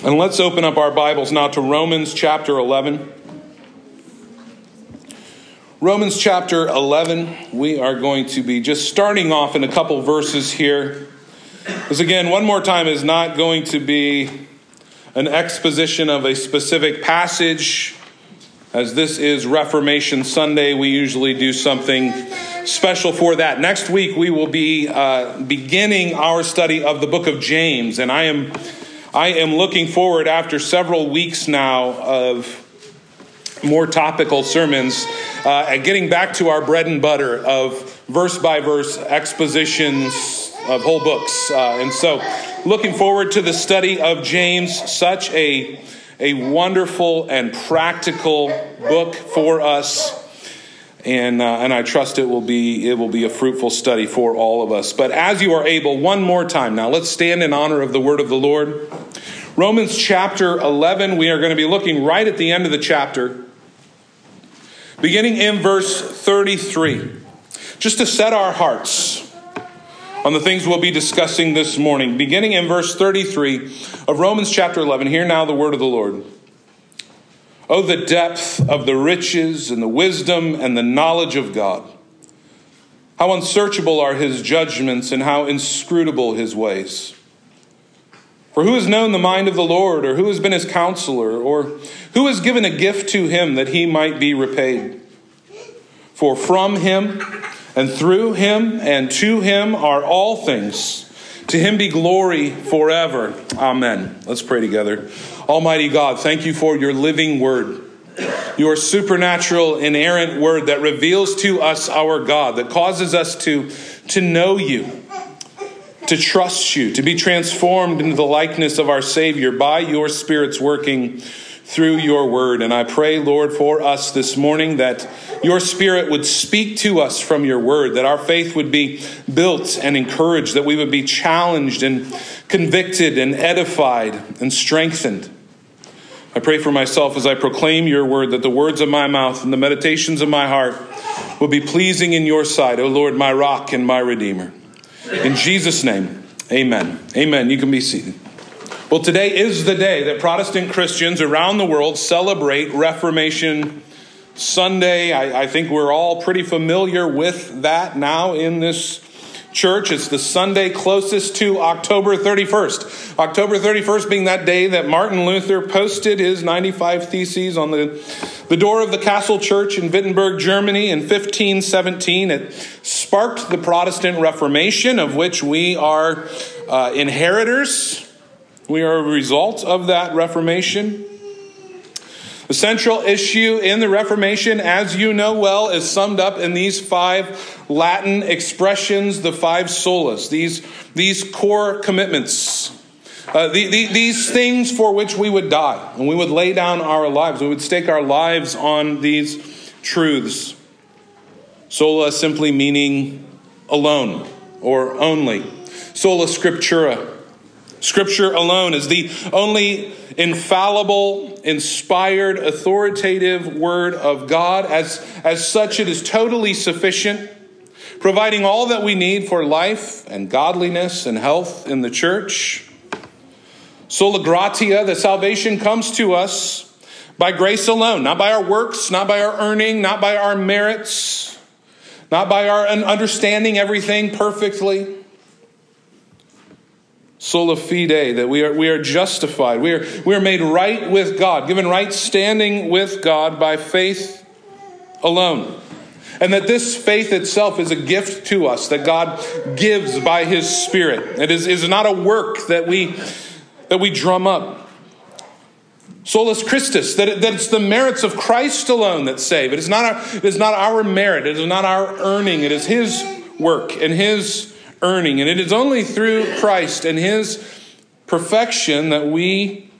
And let's open up our Bibles now to Romans chapter 11. Romans chapter 11, we are going to be just starting off in a couple verses here. This, again, one more time, is not going to be an exposition of a specific passage. As this is Reformation Sunday, we usually do something special for that. Next week, we will be uh, beginning our study of the book of James, and I am I am looking forward after several weeks now of more topical sermons uh, at getting back to our bread and butter of verse by verse expositions of whole books. Uh, and so, looking forward to the study of James, such a, a wonderful and practical book for us and uh, and I trust it will be it will be a fruitful study for all of us. But as you are able, one more time now, let's stand in honor of the word of the Lord. Romans chapter 11, we are going to be looking right at the end of the chapter, beginning in verse 33, just to set our hearts on the things we'll be discussing this morning. Beginning in verse 33 of Romans chapter 11, hear now the word of the Lord. Oh, the depth of the riches and the wisdom and the knowledge of God. How unsearchable are his judgments and how inscrutable his ways. For who has known the mind of the Lord, or who has been his counselor, or who has given a gift to him that he might be repaid? For from him and through him and to him are all things. To him be glory forever. Amen. Let's pray together. Almighty God, thank you for your living word, your supernatural, inerrant word that reveals to us our God, that causes us to, to know you, to trust you, to be transformed into the likeness of our Savior by your Spirit's working through your word. And I pray, Lord, for us this morning that your Spirit would speak to us from your word, that our faith would be built and encouraged, that we would be challenged and convicted and edified and strengthened. I pray for myself as I proclaim your word that the words of my mouth and the meditations of my heart will be pleasing in your sight, O Lord, my rock and my redeemer. In Jesus' name, amen. Amen. You can be seated. Well, today is the day that Protestant Christians around the world celebrate Reformation Sunday. I, I, think we're all pretty familiar with that now in this church. It's the Sunday closest to October 31st. October 31st being that day that Martin Luther posted his 95 Theses on the, the door of the Castle Church in Wittenberg, Germany in 1517. It sparked the Protestant Reformation, of which we are uh, inheritors. We are a result of that Reformation. The central issue in the Reformation, as you know well, is summed up in these five Latin expressions, the five solas, these, these core commitments. Uh, the, the, these things for which we would die, and we would lay down our lives. We would stake our lives on these truths. Sola simply meaning alone or only. Sola scriptura Scripture alone is the only infallible, inspired, authoritative word of God. As, as such, it is totally sufficient, providing all that we need for life and godliness and health in the church. Sola gratia, the salvation comes to us by grace alone, not by our works, not by our earning, not by our merits, not by our understanding everything perfectly sola fide, that we are, we are justified. We are, we are made right with God, given right standing with God by faith alone. And that this faith itself is a gift to us that God gives by His Spirit. It is, is not a work that we, that we drum up. Solus Christus, that, it, that it's the merits of Christ alone that save. It is, not our, it is not our merit, it is not our earning, it is His work and His earning. And it is only through Christ and his perfection that we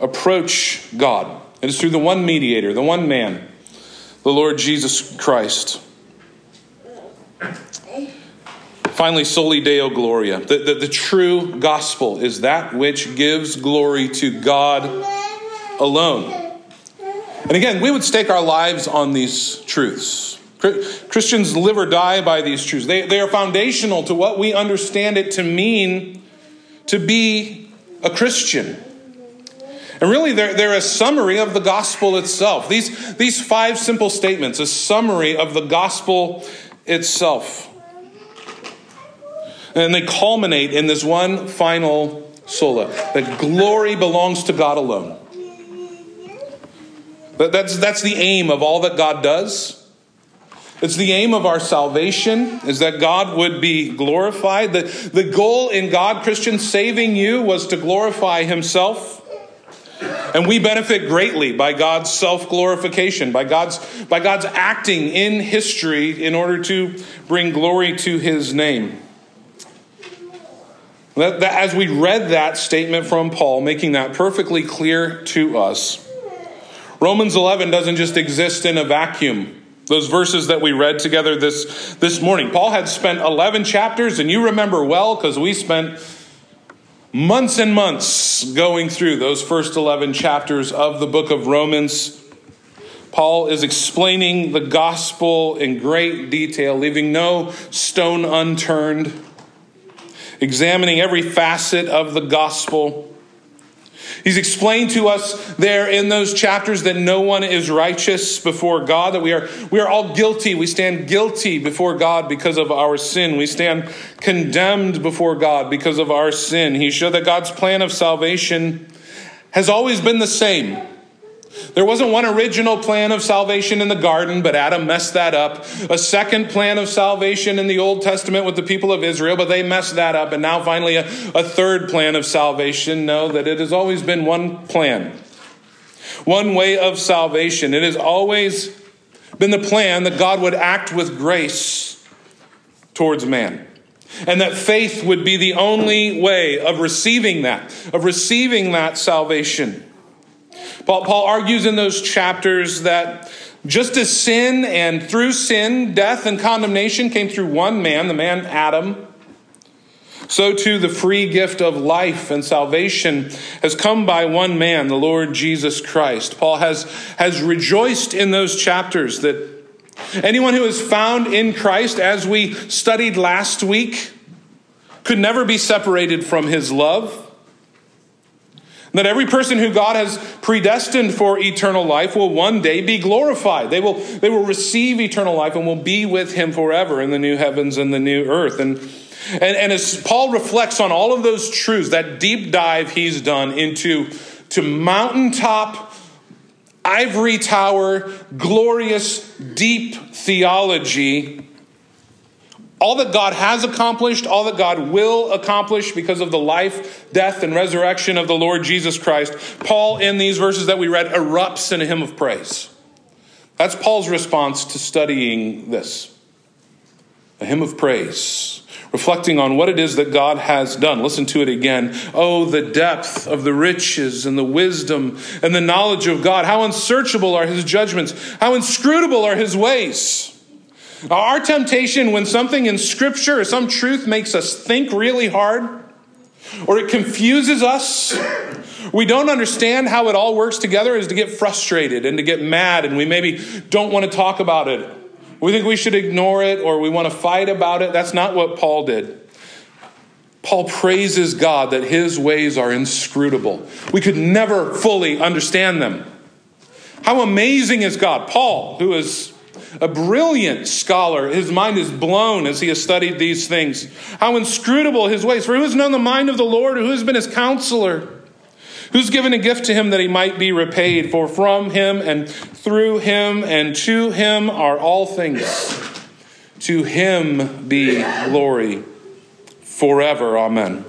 approach God. It is through the one mediator, the one man, the Lord Jesus Christ. Finally, soli deo gloria. The, the, the, true gospel is that which gives glory to God alone. And again, we would stake our lives on these truths. Christians live or die by these truths. They, they are foundational to what we understand it to mean to be a Christian. And really, they're, they're a summary of the gospel itself. These, these five simple statements, a summary of the gospel itself. And they culminate in this one final sola that glory belongs to God alone. That's, that's the aim of all that God does. It's the aim of our salvation is that God would be glorified. The, the goal in God, Christian, saving you was to glorify himself. And we benefit greatly by God's self glorification, by God's, by God's acting in history in order to bring glory to his name. That, that, as we read that statement from Paul, making that perfectly clear to us, Romans 11 doesn't just exist in a vacuum. Those verses that we read together this, this morning. Paul had spent 11 chapters, and you remember well because we spent months and months going through those first 11 chapters of the book of Romans. Paul is explaining the gospel in great detail, leaving no stone unturned, examining every facet of the gospel. He's explained to us there in those chapters that no one is righteous before God, that we are, we are all guilty. We stand guilty before God because of our sin. We stand condemned before God because of our sin. He showed that God's plan of salvation has always been the same. There wasn't one original plan of salvation in the garden, but Adam messed that up. A second plan of salvation in the Old Testament with the people of Israel, but they messed that up. And now finally a, a third plan of salvation. Know that it has always been one plan, one way of salvation. It has always been the plan that God would act with grace towards man. And that faith would be the only way of receiving that, of receiving that salvation. Paul, Paul argues in those chapters that just as sin and through sin, death and condemnation came through one man, the man Adam, so too the free gift of life and salvation has come by one man, the Lord Jesus Christ. Paul has, has rejoiced in those chapters that anyone who is found in Christ, as we studied last week, could never be separated from his love. That every person who God has predestined for eternal life will one day be glorified. They will, they will receive eternal life and will be with him forever in the new heavens and the new earth. And, and, and as Paul reflects on all of those truths, that deep dive he's done into to mountaintop, ivory tower, glorious, deep theology, all that God has accomplished, all that God will accomplish because of the life, death, and resurrection of the Lord Jesus Christ, Paul, in these verses that we read, erupts in a hymn of praise. That's Paul's response to studying this a hymn of praise, reflecting on what it is that God has done. Listen to it again. Oh, the depth of the riches and the wisdom and the knowledge of God. How unsearchable are his judgments, how inscrutable are his ways. Our temptation when something in Scripture or some truth makes us think really hard, or it confuses us, we don't understand how it all works together, is to get frustrated and to get mad, and we maybe don't want to talk about it. We think we should ignore it or we want to fight about it. That's not what Paul did. Paul praises God that his ways are inscrutable. We could never fully understand them. How amazing is God? Paul, who is a brilliant scholar. His mind is blown as he has studied these things. How inscrutable his ways. For who has known the mind of the Lord, or who has been his counselor? Who's given a gift to him that he might be repaid? For from him and through him and to him are all things. To him be glory forever. Amen.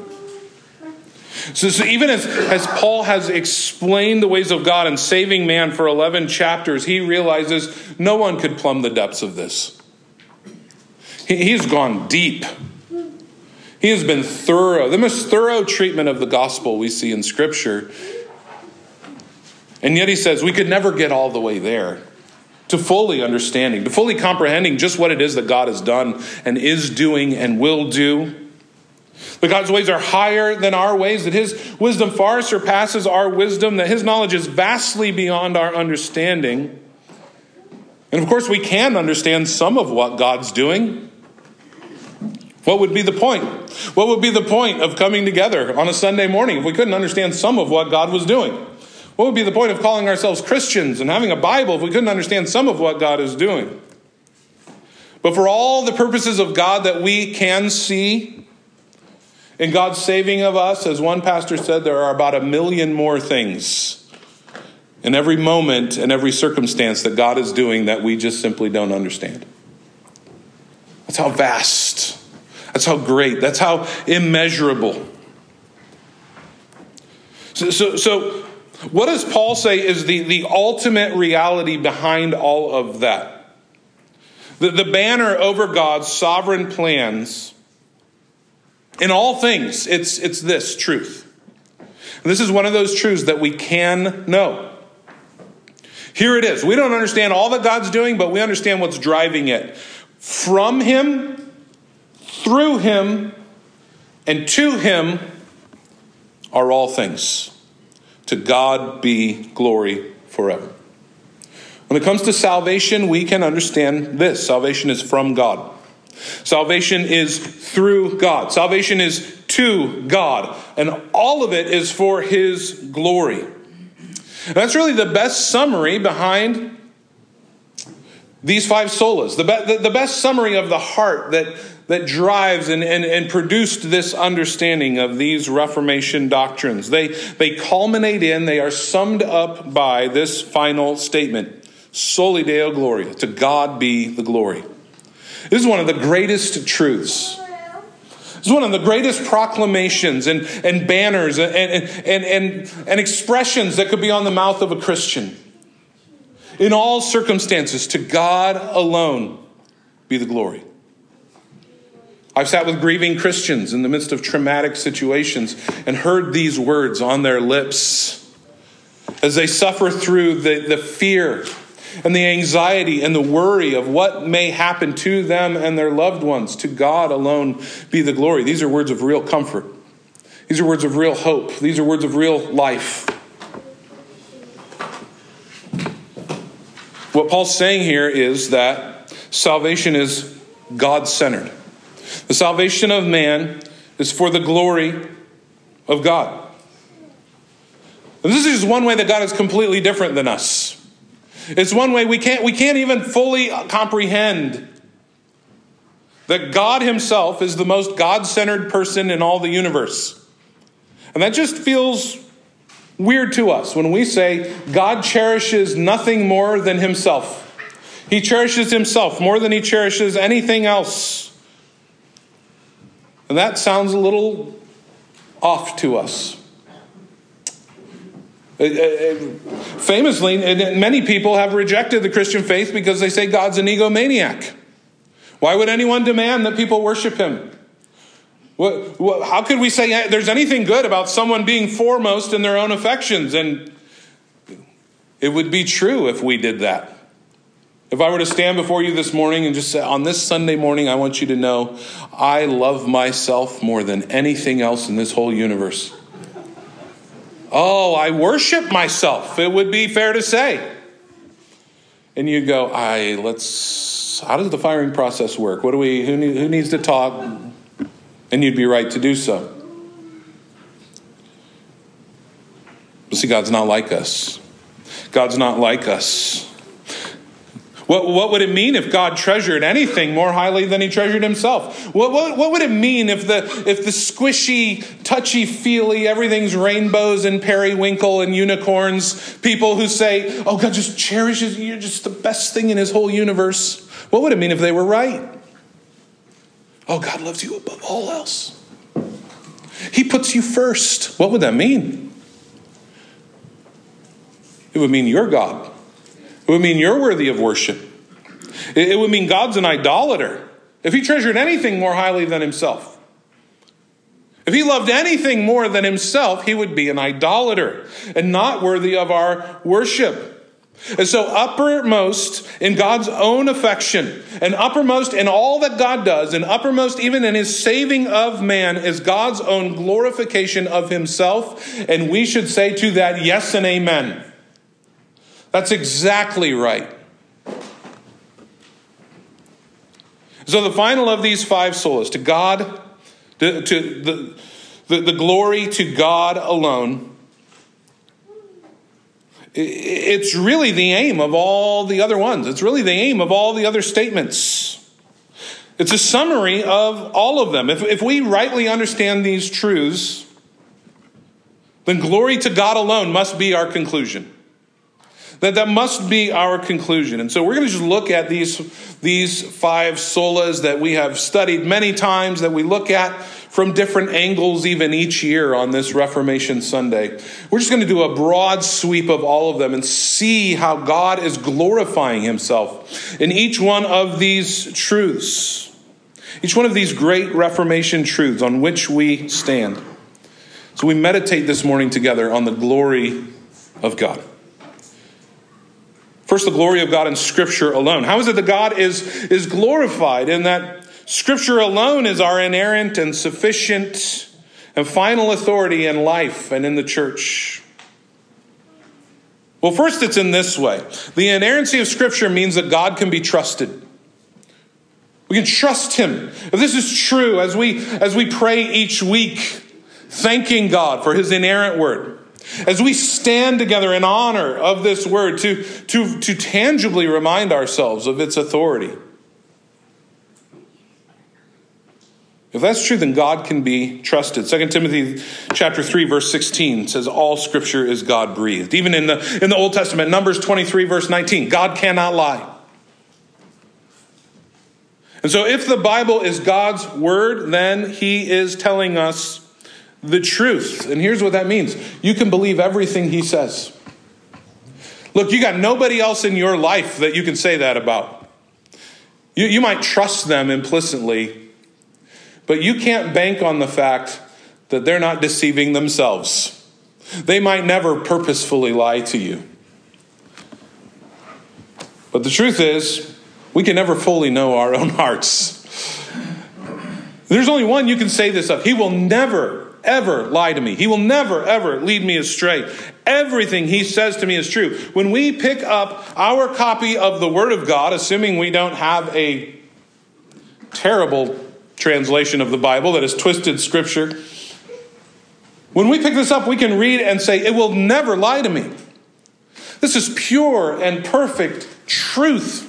So, so even as, as Paul has explained the ways of God and saving man for 11 chapters, he realizes no one could plumb the depths of this. He, he's gone deep. He has been thorough, the most thorough treatment of the gospel we see in Scripture. And yet he says we could never get all the way there to fully understanding, to fully comprehending just what it is that God has done and is doing and will do. That God's ways are higher than our ways, that His wisdom far surpasses our wisdom, that His knowledge is vastly beyond our understanding. And of course, we can understand some of what God's doing. What would be the point? What would be the point of coming together on a Sunday morning if we couldn't understand some of what God was doing? What would be the point of calling ourselves Christians and having a Bible if we couldn't understand some of what God is doing? But for all the purposes of God that we can see in God's saving of us, as one pastor said, there are about a million more things in every moment and every circumstance that God is doing that we just simply don't understand. That's how vast, that's how great, that's how immeasurable. So, so, so what does Paul say is the, the ultimate reality behind all of that? The, the banner over God's sovereign plans in all things, it's, it's this truth. this is one of those truths that we can know. Here it is. We don't understand all that God's doing, but we understand what's driving it. From Him, through Him, and to Him are all things. To God be glory forever. When it comes to salvation, we can understand this salvation is from God. Salvation is through God. Salvation is to God. And all of it is for His glory. That's really the best summary behind these five solas. The, be- the best summary of the heart that that drives and, and, and produced this understanding of these Reformation doctrines. They, they culminate in, they are summed up by this final statement Soli Deo Gloria, to God be the glory. This is one of the greatest truths. This is one of the greatest proclamations and, and banners and, and, and, and, expressions that could be on the mouth of a Christian. In all circumstances, to God alone be the glory. I've sat with grieving Christians in the midst of traumatic situations and heard these words on their lips as they suffer through the, the fear and the anxiety and the worry of what may happen to them and their loved ones. To God alone be the glory. These are words of real comfort. These are words of real hope. These are words of real life. What Paul's saying here is that salvation is God centered. The salvation of man is for the glory of God. And this is just one way that God is completely different than us. It's one way we can't, we can't even fully comprehend that God Himself is the most God centered person in all the universe. And that just feels weird to us when we say God cherishes nothing more than Himself. He cherishes Himself more than He cherishes anything else. And that sounds a little off to us. Uh, uh, famously, many people have rejected the Christian faith because they say God's an egomaniac. Why would anyone demand that people worship him? How could we say there's anything good about someone being foremost in their own affections? And it would be true if we did that. If I were to stand before you this morning and just say, on this Sunday morning, I want you to know I love myself more than anything else in this whole universe. Oh, I worship myself, it would be fair to say. And you go, I let's how does the firing process work? What do we who, who needs to talk? And you'd be right to do so. But see, God's not like us. God's not like us. What, what would it mean if God treasured anything more highly than he treasured himself? What, what, what would it mean if the, if the squishy, touchy feely, everything's rainbows and periwinkle and unicorns, people who say, oh, God just cherishes you, you're just the best thing in his whole universe? What would it mean if they were right? Oh, God loves you above all else. He puts you first. What would that mean? It would mean you're God. It would mean you're worthy of worship. It would mean God's an idolater if he treasured anything more highly than himself. If he loved anything more than himself, he would be an idolater and not worthy of our worship. And so, uppermost in God's own affection, and uppermost in all that God does, and uppermost even in his saving of man, is God's own glorification of himself. And we should say to that, yes and amen. That's exactly right. So, the final of these five solas to God, to, to the, the, the glory to God alone. It's really the aim of all the other ones. It's really the aim of all the other statements. It's a summary of all of them. If, if we rightly understand these truths, then glory to God alone must be our conclusion. That, that must be our conclusion. And so we're going to just look at these, these five solas that we have studied many times, that we look at from different angles even each year on this Reformation Sunday. We're just going to do a broad sweep of all of them and see how God is glorifying himself in each one of these truths. Each one of these great Reformation truths on which we stand. So we meditate this morning together on the glory of God. First, the glory of God in Scripture alone. How is it that God is, is glorified in that Scripture alone is our inerrant and sufficient and final authority in life and in the church? Well, first, it's in this way the inerrancy of Scripture means that God can be trusted. We can trust Him. If this is true, as we, as we pray each week, thanking God for His inerrant word, as we stand together in honor of this word to, to, to tangibly remind ourselves of its authority. If that's true, then God can be trusted. 2 Timothy chapter 3, verse 16 says, All scripture is God breathed. Even in the, in the Old Testament, Numbers 23, verse 19, God cannot lie. And so if the Bible is God's word, then he is telling us the truth. And here's what that means you can believe everything he says. Look, you got nobody else in your life that you can say that about. You, you might trust them implicitly, but you can't bank on the fact that they're not deceiving themselves. They might never purposefully lie to you. But the truth is, we can never fully know our own hearts. There's only one you can say this of. He will never ever lie to me. He will never, ever lead me astray. Everything he says to me is true. When we pick up our copy of the Word of God, assuming we don't have a terrible translation of the Bible that has twisted Scripture, when we pick this up, we can read and say, It will never lie to me. This is pure and perfect truth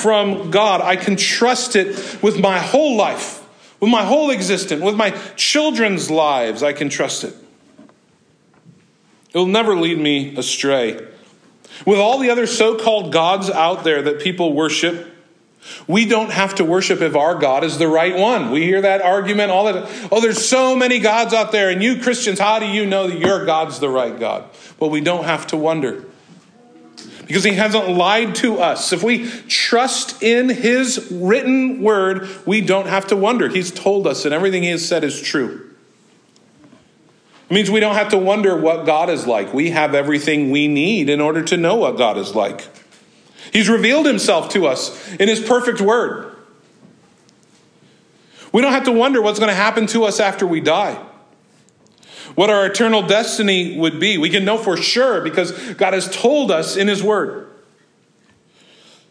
from God. I can trust it with my whole life. With my whole existence, with my children's lives, I can trust it. It will never lead me astray. With all the other so called gods out there that people worship, we don't have to worship if our God is the right one. We hear that argument all the time. Oh, there's so many gods out there, and you Christians, how do you know that your God's the right God? Well, we don't have to wonder because he hasn't lied to us. If we trust in his written word, we don't have to wonder. He's told us, and everything he has said is true. It means we don't have to wonder what God is like. We have everything we need in order to know what God is like. He's revealed himself to us in his perfect word. We don't have to wonder what's going to happen to us after we die what our eternal destiny would be. We can know for sure because God has told us in His Word.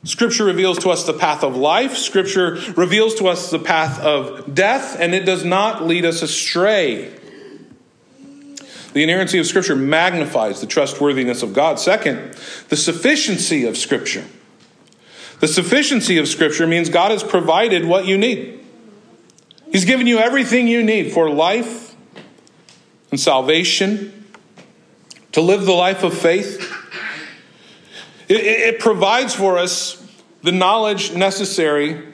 Scripture reveals to us the path of life, Scripture reveals to us the path of death, and it does not lead us astray. The inerrancy of Scripture magnifies the trustworthiness of God. Second, the sufficiency of Scripture. The sufficiency of Scripture means God has provided what you need. He's given you everything you need for life and salvation, to live the life of faith. It, it, provides for us the knowledge necessary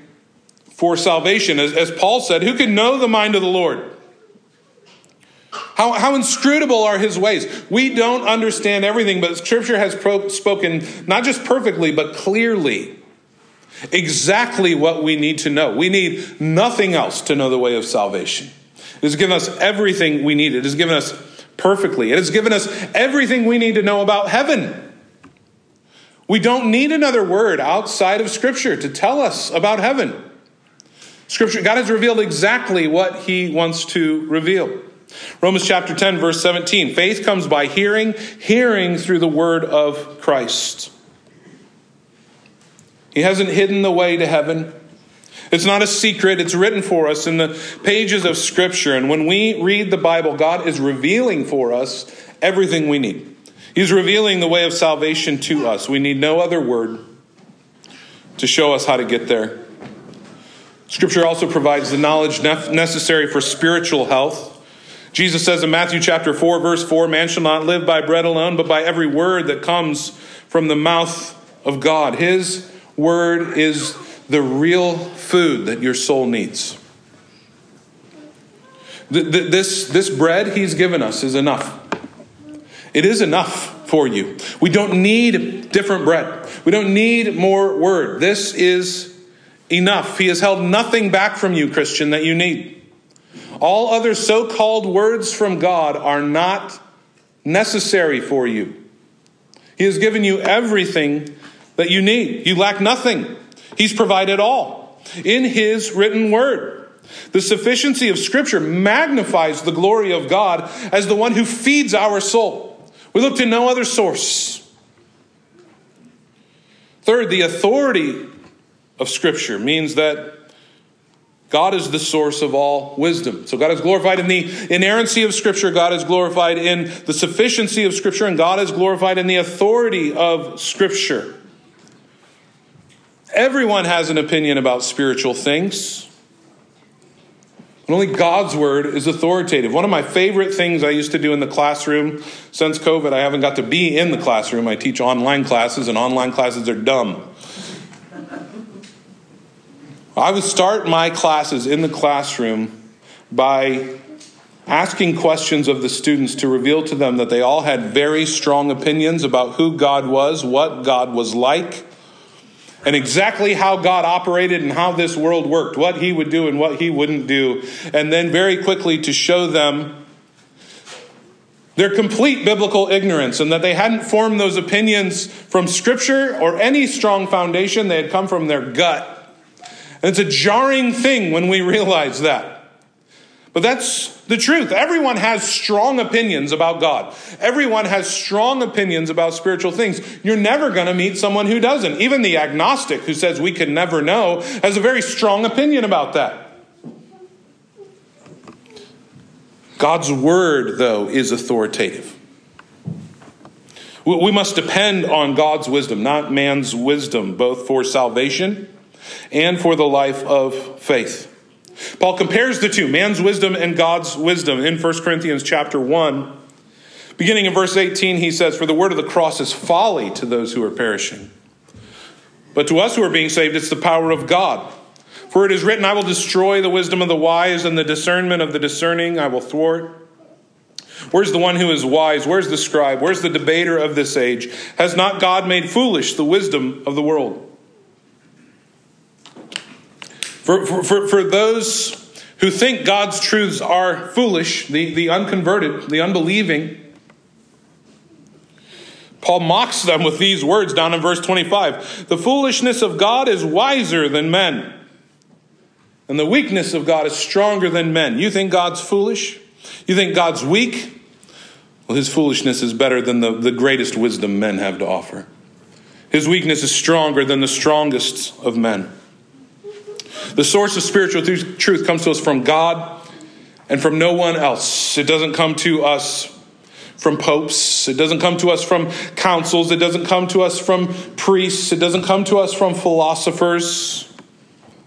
for salvation. As, as, Paul said, who can know the mind of the Lord? How, how inscrutable are his ways? We don't understand everything, but Scripture has pro- spoken not just perfectly, but clearly exactly what we need to know. We need nothing else to know the way of salvation. It has given us everything we need. It has given us perfectly. It has given us everything we need to know about heaven. We don't need another word outside of Scripture to tell us about heaven. Scripture, God has revealed exactly what He wants to reveal. Romans chapter 10, verse 17 faith comes by hearing, hearing through the word of Christ. He hasn't hidden the way to heaven. It's not a secret. It's written for us in the pages of Scripture. And when we read the Bible, God is revealing for us everything we need. He's revealing the way of salvation to us. We need no other word to show us how to get there. Scripture also provides the knowledge necessary for spiritual health. Jesus says in Matthew chapter 4 verse 4, man shall not live by bread alone, but by every word that comes from the mouth of God. His word is the real food that your soul needs. This, this bread he's given us is enough. It is enough for you. We don't need different bread. We don't need more word. This is enough. He has held nothing back from you, Christian, that you need. All other so called words from God are not necessary for you. He has given you everything that you need. You lack nothing. He's provided all in His written word. The sufficiency of Scripture magnifies the glory of God as the one who feeds our soul. We look to no other source. Third, the authority of Scripture means that God is the source of all wisdom. So God is glorified in the inerrancy of Scripture, God is glorified in the sufficiency of Scripture, and God is glorified in the authority of Scripture. Everyone has an opinion about spiritual things. And only God's word is authoritative. One of my favorite things I used to do in the classroom since COVID, I haven't got to be in the classroom. I teach online classes, and online classes are dumb. I would start my classes in the classroom by asking questions of the students to reveal to them that they all had very strong opinions about who God was, what God was like, and exactly how God operated and how this world worked, what he would do and what he wouldn't do, and then very quickly to show them their complete biblical ignorance and that they hadn't formed those opinions from Scripture or any strong foundation, they had come from their gut. And it's a jarring thing when we realize that. But that's the truth. Everyone has strong opinions about God. Everyone has strong opinions about spiritual things. You're never going to meet someone who doesn't. Even the agnostic who says we can never know has a very strong opinion about that. God's word, though, is authoritative. We must depend on God's wisdom, not man's wisdom, both for salvation and for the life of faith. Paul compares the two, man's wisdom and God's wisdom, in 1 Corinthians chapter 1. Beginning in verse 18, he says, For the word of the cross is folly to those who are perishing. But to us who are being saved, it's the power of God. For it is written, I will destroy the wisdom of the wise, and the discernment of the discerning I will thwart. Where's the one who is wise? Where's the scribe? Where's the debater of this age? Has not God made foolish the wisdom of the world? For, for, for, those who think God's truths are foolish, the, the unconverted, the unbelieving, Paul mocks them with these words down in verse 25 The foolishness of God is wiser than men, and the weakness of God is stronger than men. You think God's foolish? You think God's weak? Well, his foolishness is better than the, the greatest wisdom men have to offer. His weakness is stronger than the strongest of men. The source of spiritual truth comes to us from God and from no one else. It doesn't come to us from popes. It doesn't come to us from councils. It doesn't come to us from priests. It doesn't come to us from philosophers.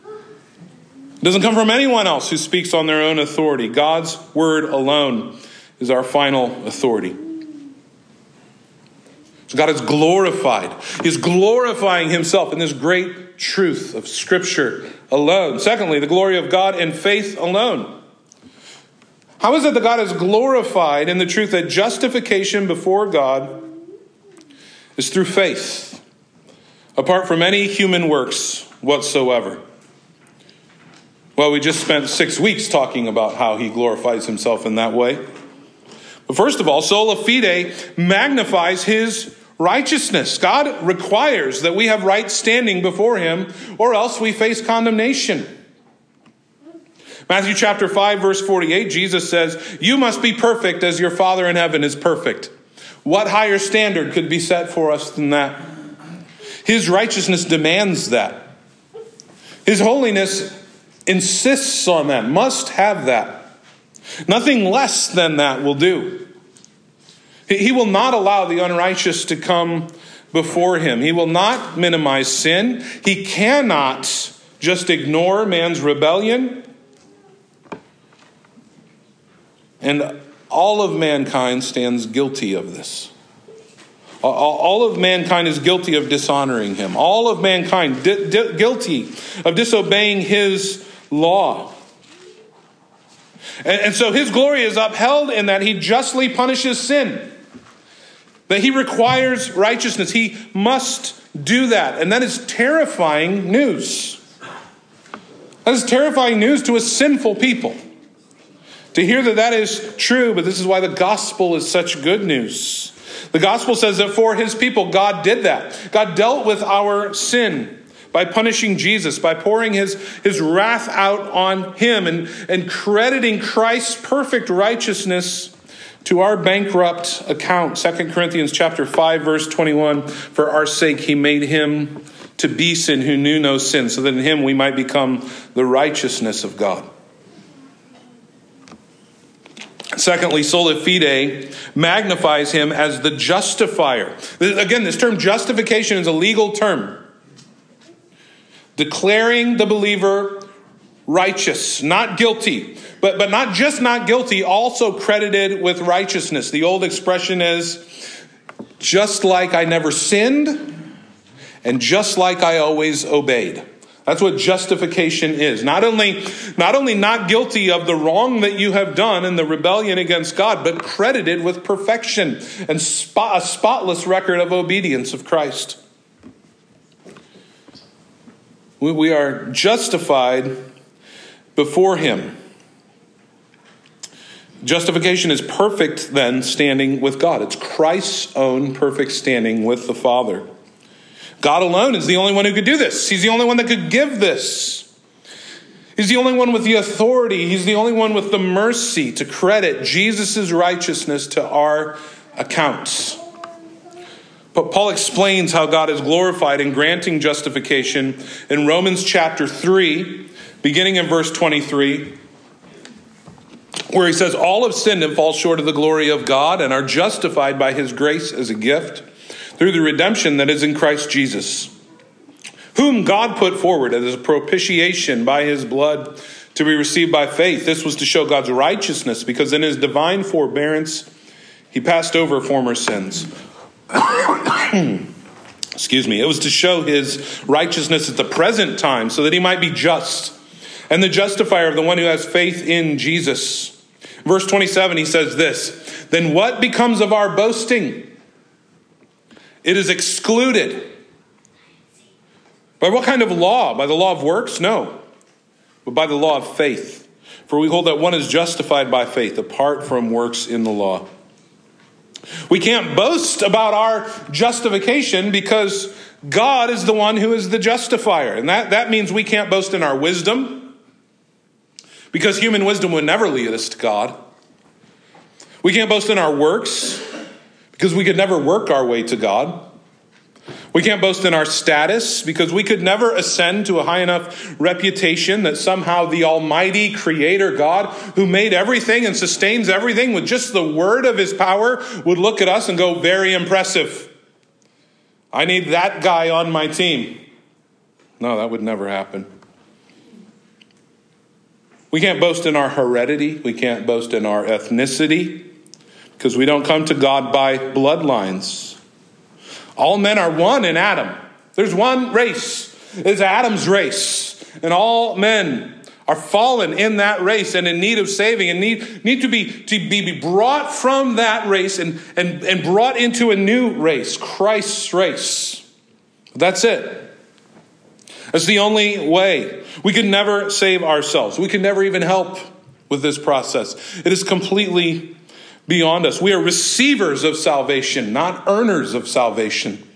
It doesn't come from anyone else who speaks on their own authority. God's word alone is our final authority. So God is glorified. He's glorifying himself in this great truth of Scripture alone. Secondly, the glory of God in faith alone. How is it that God is glorified in the truth that justification before God is through faith, apart from any human works whatsoever? Well, we just spent six weeks talking about how he glorifies himself in that way. But first of all, sola fide magnifies his righteousness. God requires that we have right standing before Him, or else we face condemnation. Matthew chapter 5, verse 48, Jesus says, You must be perfect as your Father in heaven is perfect. What higher standard could be set for us than that? His righteousness demands that. His holiness insists on that, must have that. Nothing less than that will do. He will not allow the unrighteous to come before him. He will not minimize sin. He cannot just ignore man's rebellion. And all of mankind stands guilty of this. All of mankind is guilty of dishonoring him. All of mankind di- di- guilty of disobeying his law. And, and so his glory is upheld in that he justly punishes sin. That he requires righteousness. He must do that. And that is terrifying news. That is terrifying news to a sinful people. To hear that that is true, but this is why the gospel is such good news. The gospel says that for his people, God did that. God dealt with our sin by punishing Jesus, by pouring his, his wrath out on him and, and crediting Christ's perfect righteousness to our bankrupt account. 2 Corinthians chapter 5, verse 21, for our sake he made him to be sin who knew no sin, so that in him we might become the righteousness of God. Secondly, sola fide magnifies him as the justifier. Again, this term justification is a legal term. Declaring the believer righteous, not guilty, but, but not just not guilty, also credited with righteousness. The old expression is just like I never sinned, and just like I always obeyed. That's what justification is. Not only, not only not guilty of the wrong that you have done in the rebellion against God, but credited with perfection and spot, a spotless record of obedience of Christ. We, we are justified before Him. Justification is perfect, then, standing with God. It's Christ's own perfect standing with the Father. God alone is the only one who could do this. He's the only one that could give this. He's the only one with the authority. He's the only one with the mercy to credit Jesus' righteousness to our accounts. But Paul explains how God is glorified in granting justification in Romans chapter 3, beginning in verse 23, where he says, All have sinned and fall short of the glory of God and are justified by his grace as a gift through the redemption that is in Christ Jesus, whom God put forward as a propitiation by his blood to be received by faith. This was to show God's righteousness, because in his divine forbearance he passed over former sins. Excuse me. It was to show his righteousness at the present time, so that he might be just and the justifier of the one who has faith in Jesus. Verse 27, he says this Then what becomes of our boasting? It is excluded. By what kind of law? By the law of works? No, but by the law of faith. For we hold that one is justified by faith apart from works in the law. We can't boast about our justification because God is the one who is the justifier. And that, that means we can't boast in our wisdom because human wisdom would never lead us to God. We can't boast in our works because we could never work our way to God. We can't boast in our status because we could never ascend to a high enough reputation that somehow the Almighty Creator God, who made everything and sustains everything with just the word of His power, would look at us and go, Very impressive. I need that guy on my team. No, that would never happen. We can't boast in our heredity, we can't boast in our ethnicity because we don't come to God by bloodlines. All men are one in Adam. There's one race. It's Adam's race. And all men are fallen in that race and in need of saving and need, need to, be, to be brought from that race and, and, and brought into a new race, Christ's race. That's it. That's the only way. We can never save ourselves. We can never even help with this process. It is completely beyond us. We are receivers of salvation, not earners of salvation.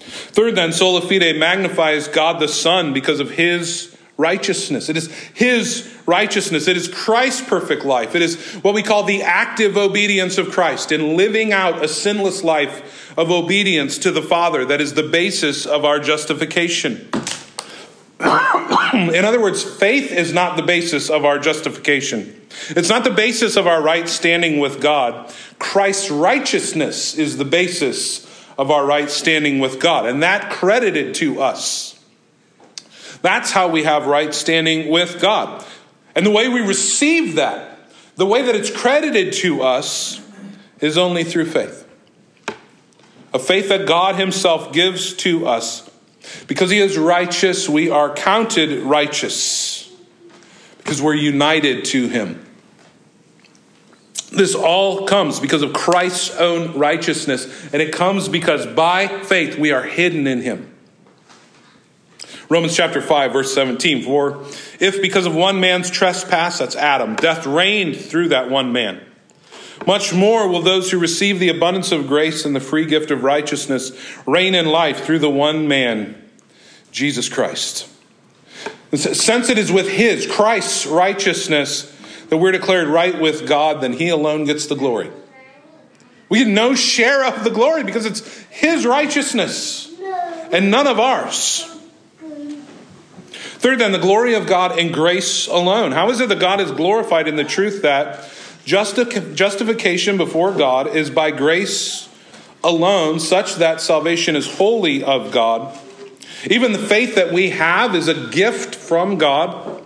Third, then, sola fide magnifies God the Son because of his righteousness. It is his righteousness. It is Christ's perfect life. It is what we call the active obedience of Christ in living out a sinless life of obedience to the Father that is the basis of our justification. In other words, faith is not the basis of our justification. It's not the basis of our right standing with God. Christ's righteousness is the basis of our right standing with God, and that credited to us. That's how we have right standing with God. And the way we receive that, the way that it's credited to us, is only through faith. A faith that God Himself gives to us. Because He is righteous, we are counted righteous. Because we're united to Him. This all comes because of Christ's own righteousness, and it comes because by faith we are hidden in Him. Romans chapter 5, verse 17. For if because of one man's trespass, that's Adam, death reigned through that one man, much more will those who receive the abundance of grace and the free gift of righteousness reign in life through the one man, Jesus Christ. Since it is with his, Christ's righteousness, that we're declared right with God, then he alone gets the glory. We get no share of the glory because it's his righteousness and none of ours. Third, then, the glory of God and grace alone. How is it that God is glorified in the truth that justification before God is by grace alone, such that salvation is wholly of God? Even the faith that we have is a gift from God.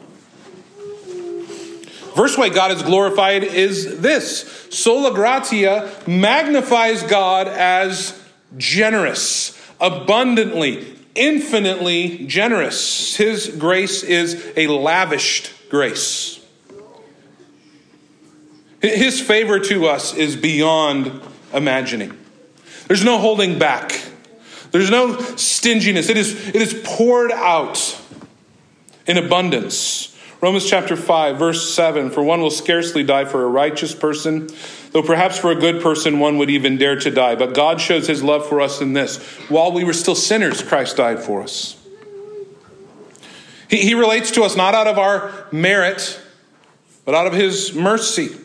First way God is glorified is this sola gratia magnifies God as generous, abundantly, infinitely generous. His grace is a lavished grace. His favor to us is beyond imagining. There's no holding back. There's no stinginess. It is, it is poured out in abundance. Romans chapter 5, verse 7 For one will scarcely die for a righteous person, though perhaps for a good person one would even dare to die. But God shows his love for us in this while we were still sinners, Christ died for us. He, he relates to us not out of our merit, but out of his mercy.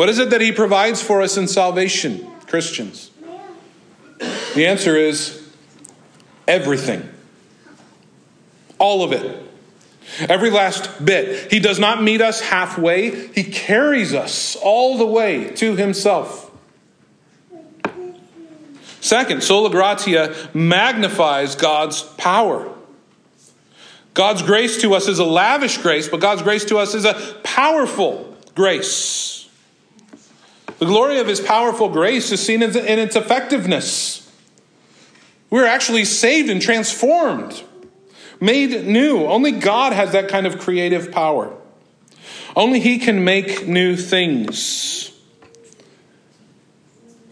What is it that he provides for us in salvation, Christians? The answer is everything. All of it. Every last bit. He does not meet us halfway, He carries us all the way to Himself. Second, sola gratia magnifies God's power. God's grace to us is a lavish grace, but God's grace to us is a powerful grace. The glory of His powerful grace is seen in its effectiveness. We're actually saved and transformed made new. Only God has that kind of creative power. Only He can make new things.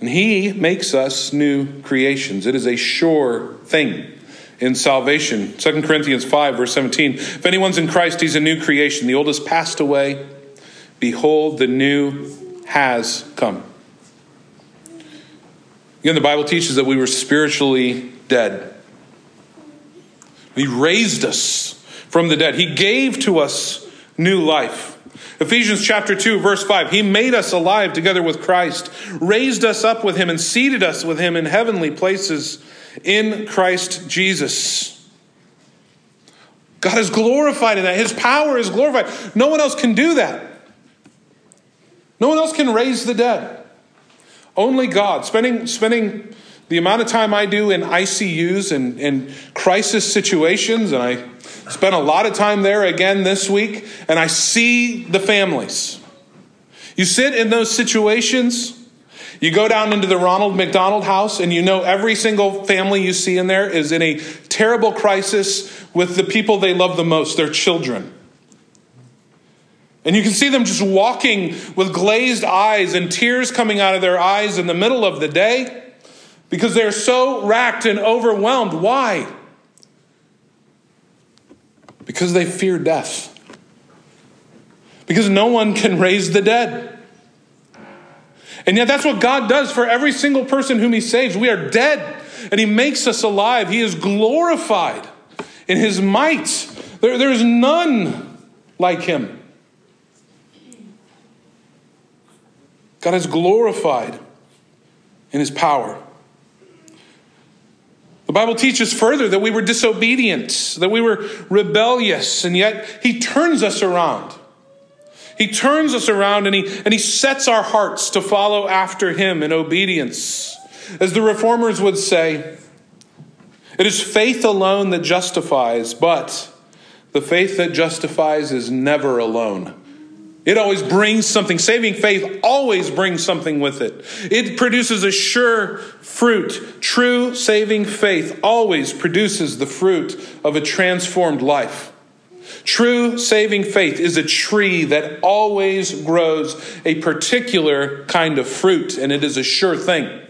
And He makes us new creations. It is a sure thing in salvation. 2 Corinthians 5, verse 17. If anyone's in Christ, he's a new creation. The old has passed away. Behold, the new has come. Again, the Bible teaches that we were spiritually dead. He raised us from the dead. He gave to us new life. Ephesians chapter 2 verse 5 He made us alive together with Christ, raised us up with him and seated us with him in heavenly places in Christ Jesus. God is glorified in that. His power is glorified. No one else can do that. No one else can raise the dead. Only God. Spending spending the amount of time I do in ICUs and in crisis situations, and I spent a lot of time there again this week, and I see the families. You sit in those situations, you go down into the Ronald McDonald house, and you know every single family you see in there is in a terrible crisis with the people they love the most, their children. And you can see them just walking with glazed eyes and tears coming out of their eyes in the middle of the day because they're so racked and overwhelmed. Why? Because they fear death. Because no one can raise the dead. And yet, that's what God does for every single person whom He saves. We are dead, and He makes us alive. He is glorified in His might. There, there's none like Him. God is glorified in His power. The Bible teaches further that we were disobedient, that we were rebellious, and yet He turns us around. He turns us around and he, and he sets our hearts to follow after Him in obedience. As the reformers would say, it is faith alone that justifies, but the faith that justifies is never alone. It always brings something. Saving faith always brings something with it. It produces a sure fruit. True saving faith always produces the fruit of a transformed life. True saving faith is a tree that always grows a particular kind of fruit, and it is a sure thing.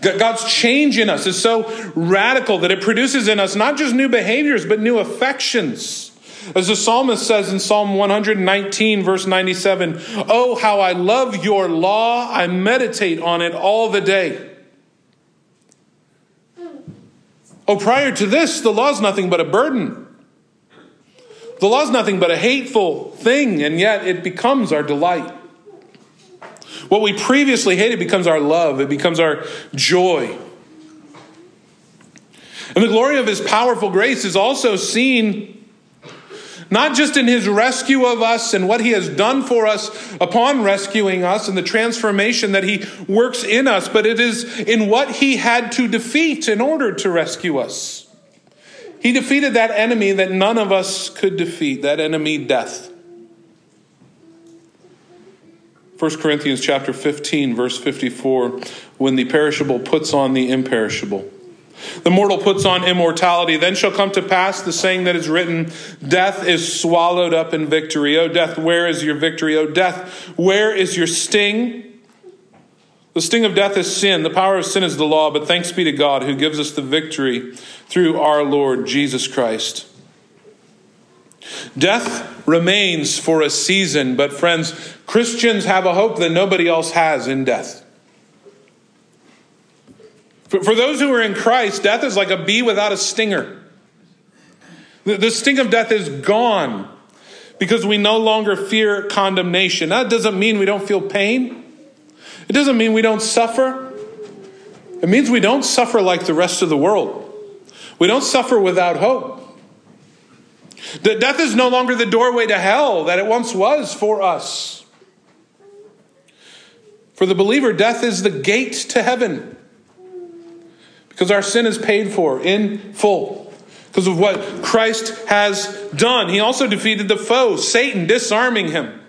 God's change in us is so radical that it produces in us not just new behaviors, but new affections. As the psalmist says in Psalm 119, verse 97, Oh, how I love your law. I meditate on it all the day. Oh, prior to this, the law is nothing but a burden. The law is nothing but a hateful thing, and yet it becomes our delight. What we previously hated becomes our love, it becomes our joy. And the glory of his powerful grace is also seen not just in his rescue of us and what he has done for us upon rescuing us and the transformation that he works in us, but it is in what he had to defeat in order to rescue us. He defeated that enemy that none of us could defeat, that enemy, death. 1 Corinthians chapter 15 verse 54 when the perishable puts on the imperishable the mortal puts on immortality. Then shall come to pass the saying that is written death is swallowed up in victory. O death where is your victory? O death where is your sting? The sting of death is sin. The power of sin is the law. But thanks be to God who gives us the victory through our Lord Jesus Christ. Death remains for a season, but friends, Christians have a hope that nobody else has in death. For, for those who are in Christ, death is like a bee without a stinger. The, the sting of death is gone because we no longer fear condemnation. That doesn't mean we don't feel pain, it doesn't mean we don't suffer. It means we don't suffer like the rest of the world. We don't suffer without hope. Death is no longer the doorway to hell that it once was for us. For the believer, death is the gate to heaven because our sin is paid for in full because of what Christ has done. He also defeated the foe, Satan, disarming him.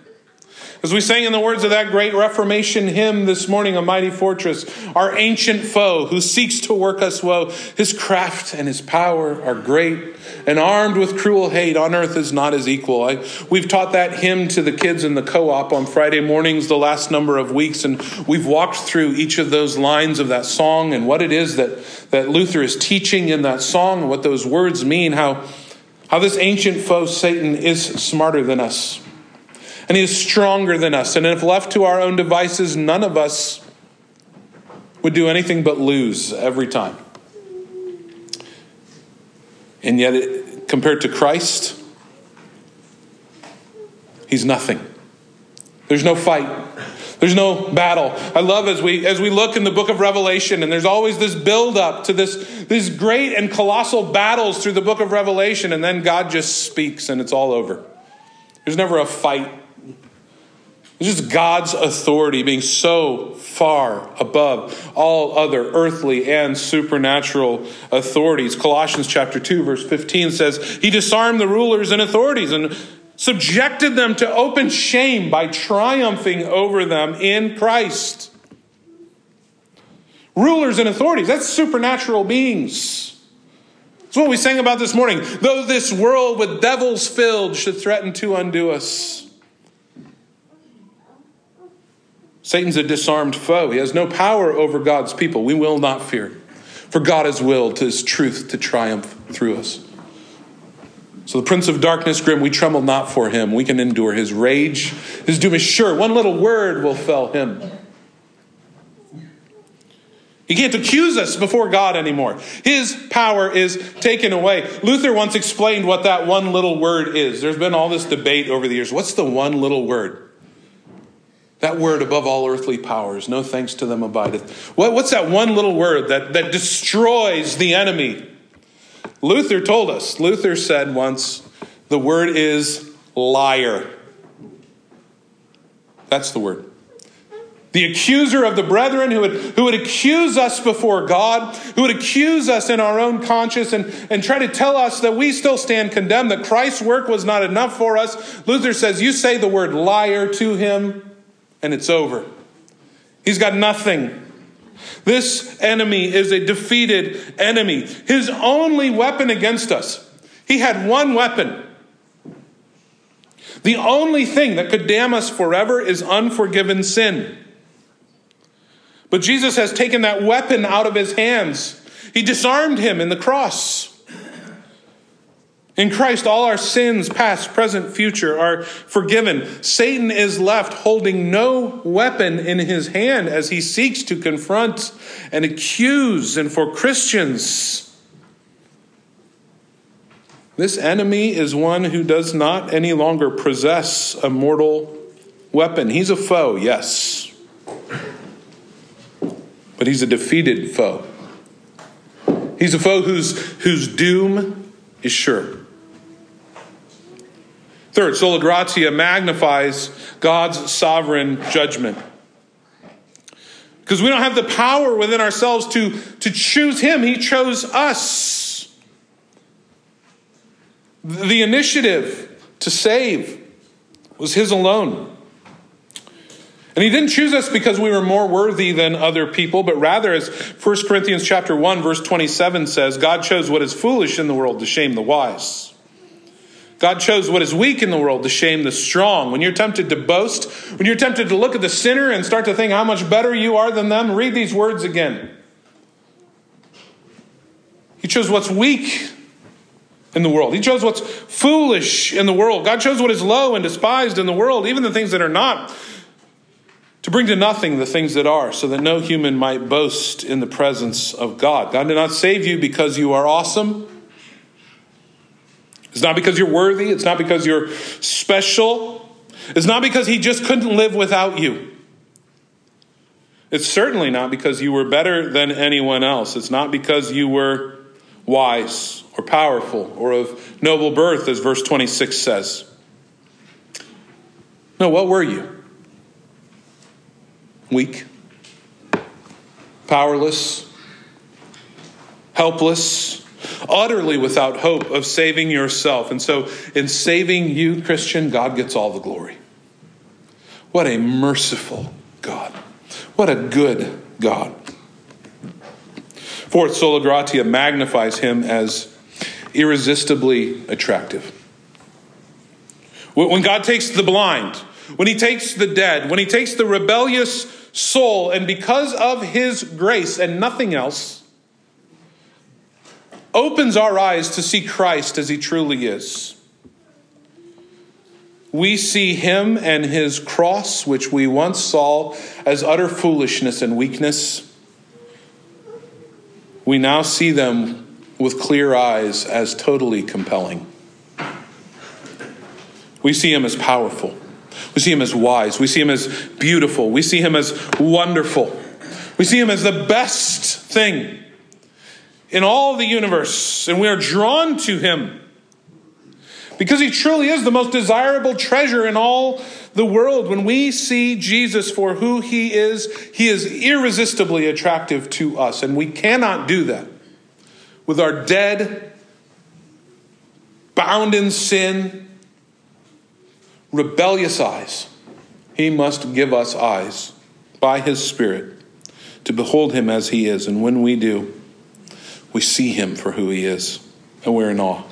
As we sang in the words of that great Reformation hymn this morning, A Mighty Fortress, our ancient foe who seeks to work us woe, his craft and his power are great, and armed with cruel hate on earth is not his equal. I, we've taught that hymn to the kids in the co op on Friday mornings the last number of weeks, and we've walked through each of those lines of that song and what it is that, that Luther is teaching in that song and what those words mean, how, how this ancient foe, Satan, is smarter than us and he is stronger than us. And if left to our own devices, none of us would do anything but lose every time. And yet, it, compared to Christ, he's nothing. There's no fight. There's no battle. I love as we as we look in the book of Revelation, and there's always this build up to this these great and colossal battles through the book of Revelation, and then God just speaks and it's all over. There's never a fight it's just God's authority being so far above all other earthly and supernatural authorities. Colossians chapter 2 verse 15 says, "He disarmed the rulers and authorities and subjected them to open shame by triumphing over them in Christ." Rulers and authorities, that's supernatural beings. That's what we sang about this morning. Though this world with devils filled should threaten to undo us. Satan's a disarmed foe. He has no power over God's people. We will not fear. For God has willed his truth to triumph through us. So the prince of darkness, grim, we tremble not for him. We can endure his rage. His doom is sure. One little word will fell him. He can't accuse us before God anymore. His power is taken away. Luther once explained what that one little word is. There's been all this debate over the years. What's the one little word? That word above all earthly powers, no thanks to them abideth. What, what's that one little word that, that destroys the enemy? Luther told us. Luther said once, the word is liar. That's the word. The accuser of the brethren who would, who would accuse us before God, who would accuse us in our own conscience and, and try to tell us that we still stand condemned, that Christ's work was not enough for us. Luther says, You say the word liar to him, and it's over. He's got nothing. This enemy is a defeated enemy. His only weapon against us, he had one weapon the only thing that could damn us forever is unforgiven sin. But Jesus has taken that weapon out of his hands. He disarmed him in the cross. In Christ, all our sins, past, present, future, are forgiven. Satan is left holding no weapon in his hand as he seeks to confront and accuse. And for Christians, this enemy is one who does not any longer possess a mortal weapon. He's a foe, yes. But he's a defeated foe. He's a foe whose, whose doom is sure. Third, sola gratia magnifies God's sovereign judgment. Because we don't have the power within ourselves to, to choose Him, He chose us. The initiative to save was his alone. And he didn't choose us because we were more worthy than other people, but rather, as 1 Corinthians chapter 1, verse 27 says, God chose what is foolish in the world to shame the wise. God chose what is weak in the world to shame the strong. When you're tempted to boast, when you're tempted to look at the sinner and start to think how much better you are than them, read these words again. He chose what's weak in the world. He chose what's foolish in the world. God chose what is low and despised in the world, even the things that are not, to bring to nothing the things that are, so that no human might boast in the presence of God. God did not save you because you are awesome. It's not because you're worthy. It's not because you're special. It's not because He just couldn't live without you. It's certainly not because you were better than anyone else. It's not because you were wise or powerful or of noble birth, as verse 26 says. No, what were you? Weak, powerless, helpless, utterly without hope of saving yourself. And so, in saving you, Christian, God gets all the glory. What a merciful God. What a good God. Fourth, sola gratia magnifies him as irresistibly attractive. When God takes the blind, when He takes the dead, when He takes the rebellious soul, and because of His grace and nothing else, opens our eyes to see Christ as He truly is. We see Him and His cross, which we once saw as utter foolishness and weakness. We now see them with clear eyes as totally compelling. We see him as powerful. We see him as wise. We see him as beautiful. We see him as wonderful. We see him as the best thing in all the universe. And we are drawn to him because he truly is the most desirable treasure in all the world. When we see Jesus for who he is, he is irresistibly attractive to us. And we cannot do that with our dead, bound in sin, rebellious eyes, he must give us eyes by his Spirit to behold him as he is. And when we do, we see him for who he is, and we're in awe.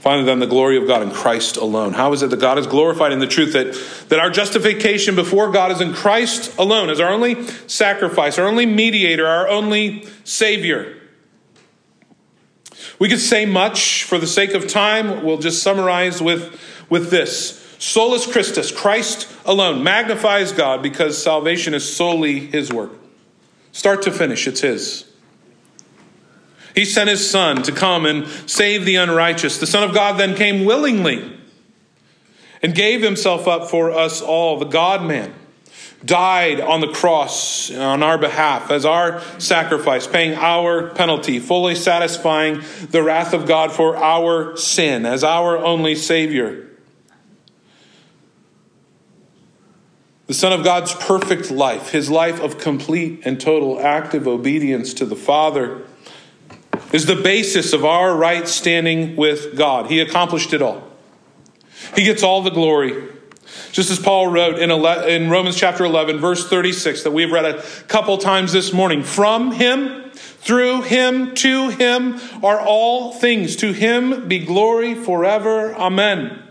Finally, then, the glory of God in Christ alone. How is it that God is glorified in the truth that, that our justification before God is in Christ alone, as our only sacrifice, our only mediator, our only Savior? We could say much for the sake of time. We'll just summarize with, with this Solus Christus, Christ alone, magnifies God because salvation is solely His work. Start to finish, it's His. He sent his son to come and save the unrighteous. The Son of God then came willingly. and gave himself up for us all, the God man, died on the cross on our behalf as our sacrifice, paying our penalty, fully satisfying the wrath of God for our sin as our only Savior. The Son of God's perfect life, his life of complete and total active obedience to the Father, is the basis of our right standing with God. He accomplished it all. He gets all the glory. Just as Paul wrote in, in Romans chapter 11, verse 36, that we've read a couple times this morning from him, through him, to him are all things. To him be glory forever. Amen.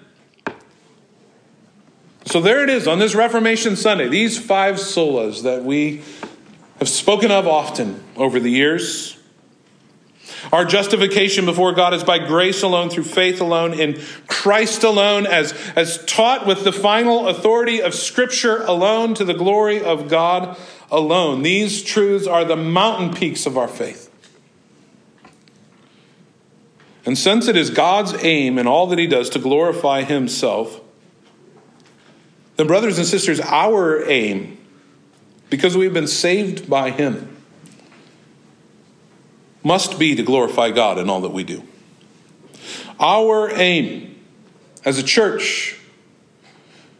So there it is on this Reformation Sunday, these five solas that we have spoken of often over the years. Our justification before God is by grace alone, through faith alone, in Christ alone, as, as taught with the final authority of Scripture alone, to the glory of God alone. These truths are the mountain peaks of our faith. And since it is God's aim in all that He does to glorify Himself, then, brothers and sisters, our aim, because we've been saved by Him, must be to glorify God in all that we do. Our aim as a church,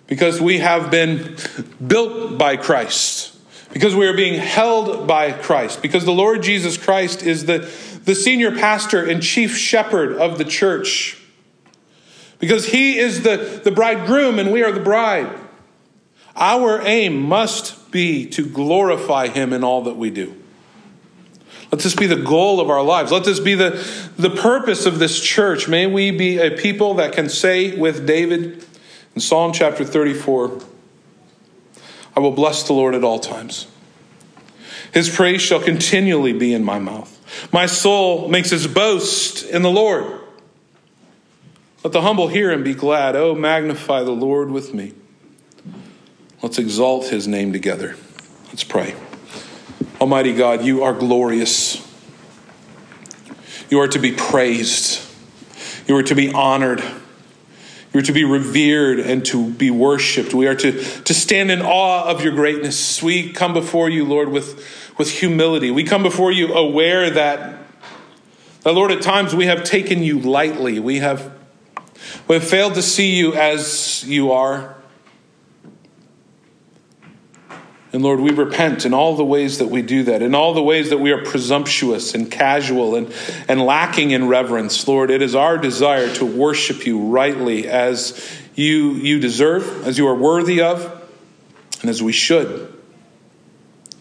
because we have been built by Christ, because we are being held by Christ, because the Lord Jesus Christ is the, the senior pastor and chief shepherd of the church, because he is the, the bridegroom and we are the bride. Our aim must be to glorify Him in all that we do. Let this be the goal of our lives. Let this be the, the purpose of this church. May we be a people that can say with David in Psalm chapter 34 I will bless the Lord at all times. His praise shall continually be in my mouth. My soul makes its boast in the Lord. Let the humble hear and be glad. Oh, magnify the Lord with me. Let's exalt his name together. Let's pray. Almighty God, you are glorious. You are to be praised. You are to be honored. You are to be revered and to be worshiped. We are to, to stand in awe of your greatness. We come before you, Lord, with, with humility. We come before you aware that, that, Lord, at times we have taken you lightly. We have, we have failed to see you as you are. And Lord, we repent in all the ways that we do that, in all the ways that we are presumptuous and casual and, and lacking in reverence. Lord, it is our desire to worship you rightly as you, you deserve, as you are worthy of, and as we should.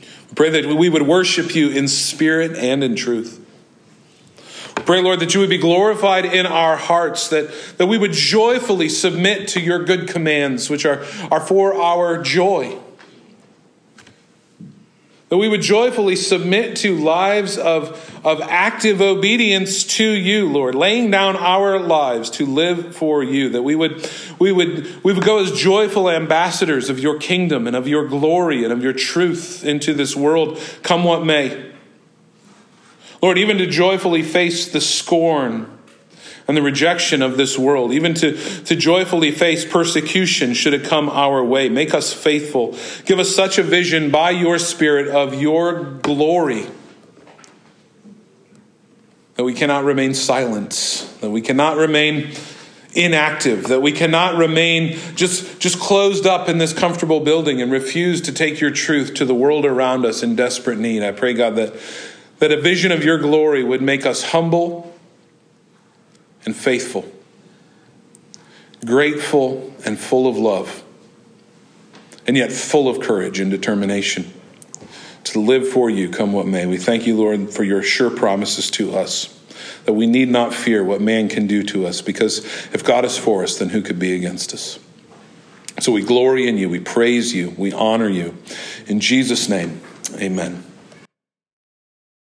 We pray that we would worship you in spirit and in truth. Pray, Lord, that you would be glorified in our hearts, that, that we would joyfully submit to your good commands, which are, are for our joy. That we would joyfully submit to lives of, of active obedience to you, Lord, laying down our lives to live for you. That we would, we would, we would go as joyful ambassadors of your kingdom and of your glory and of your truth into this world, come what may. Lord, even to joyfully face the scorn and the rejection of this world, even to, to joyfully face persecution should it come our way. Make us faithful. Give us such a vision by your Spirit of your glory that we cannot remain silent, that we cannot remain inactive, that we cannot remain just, just closed up in this comfortable building and refuse to take your truth to the world around us in desperate need. I pray, God, that, that a vision of your glory would make us humble and faithful, grateful and full of love, and yet full of courage and determination to live for you, come what may. We thank you, Lord, for your sure promises to us that we need not fear what man can do to us, because if God is for us, then who could be against us? So we glory in you, we praise you, we honor you. In Jesus' name, amen.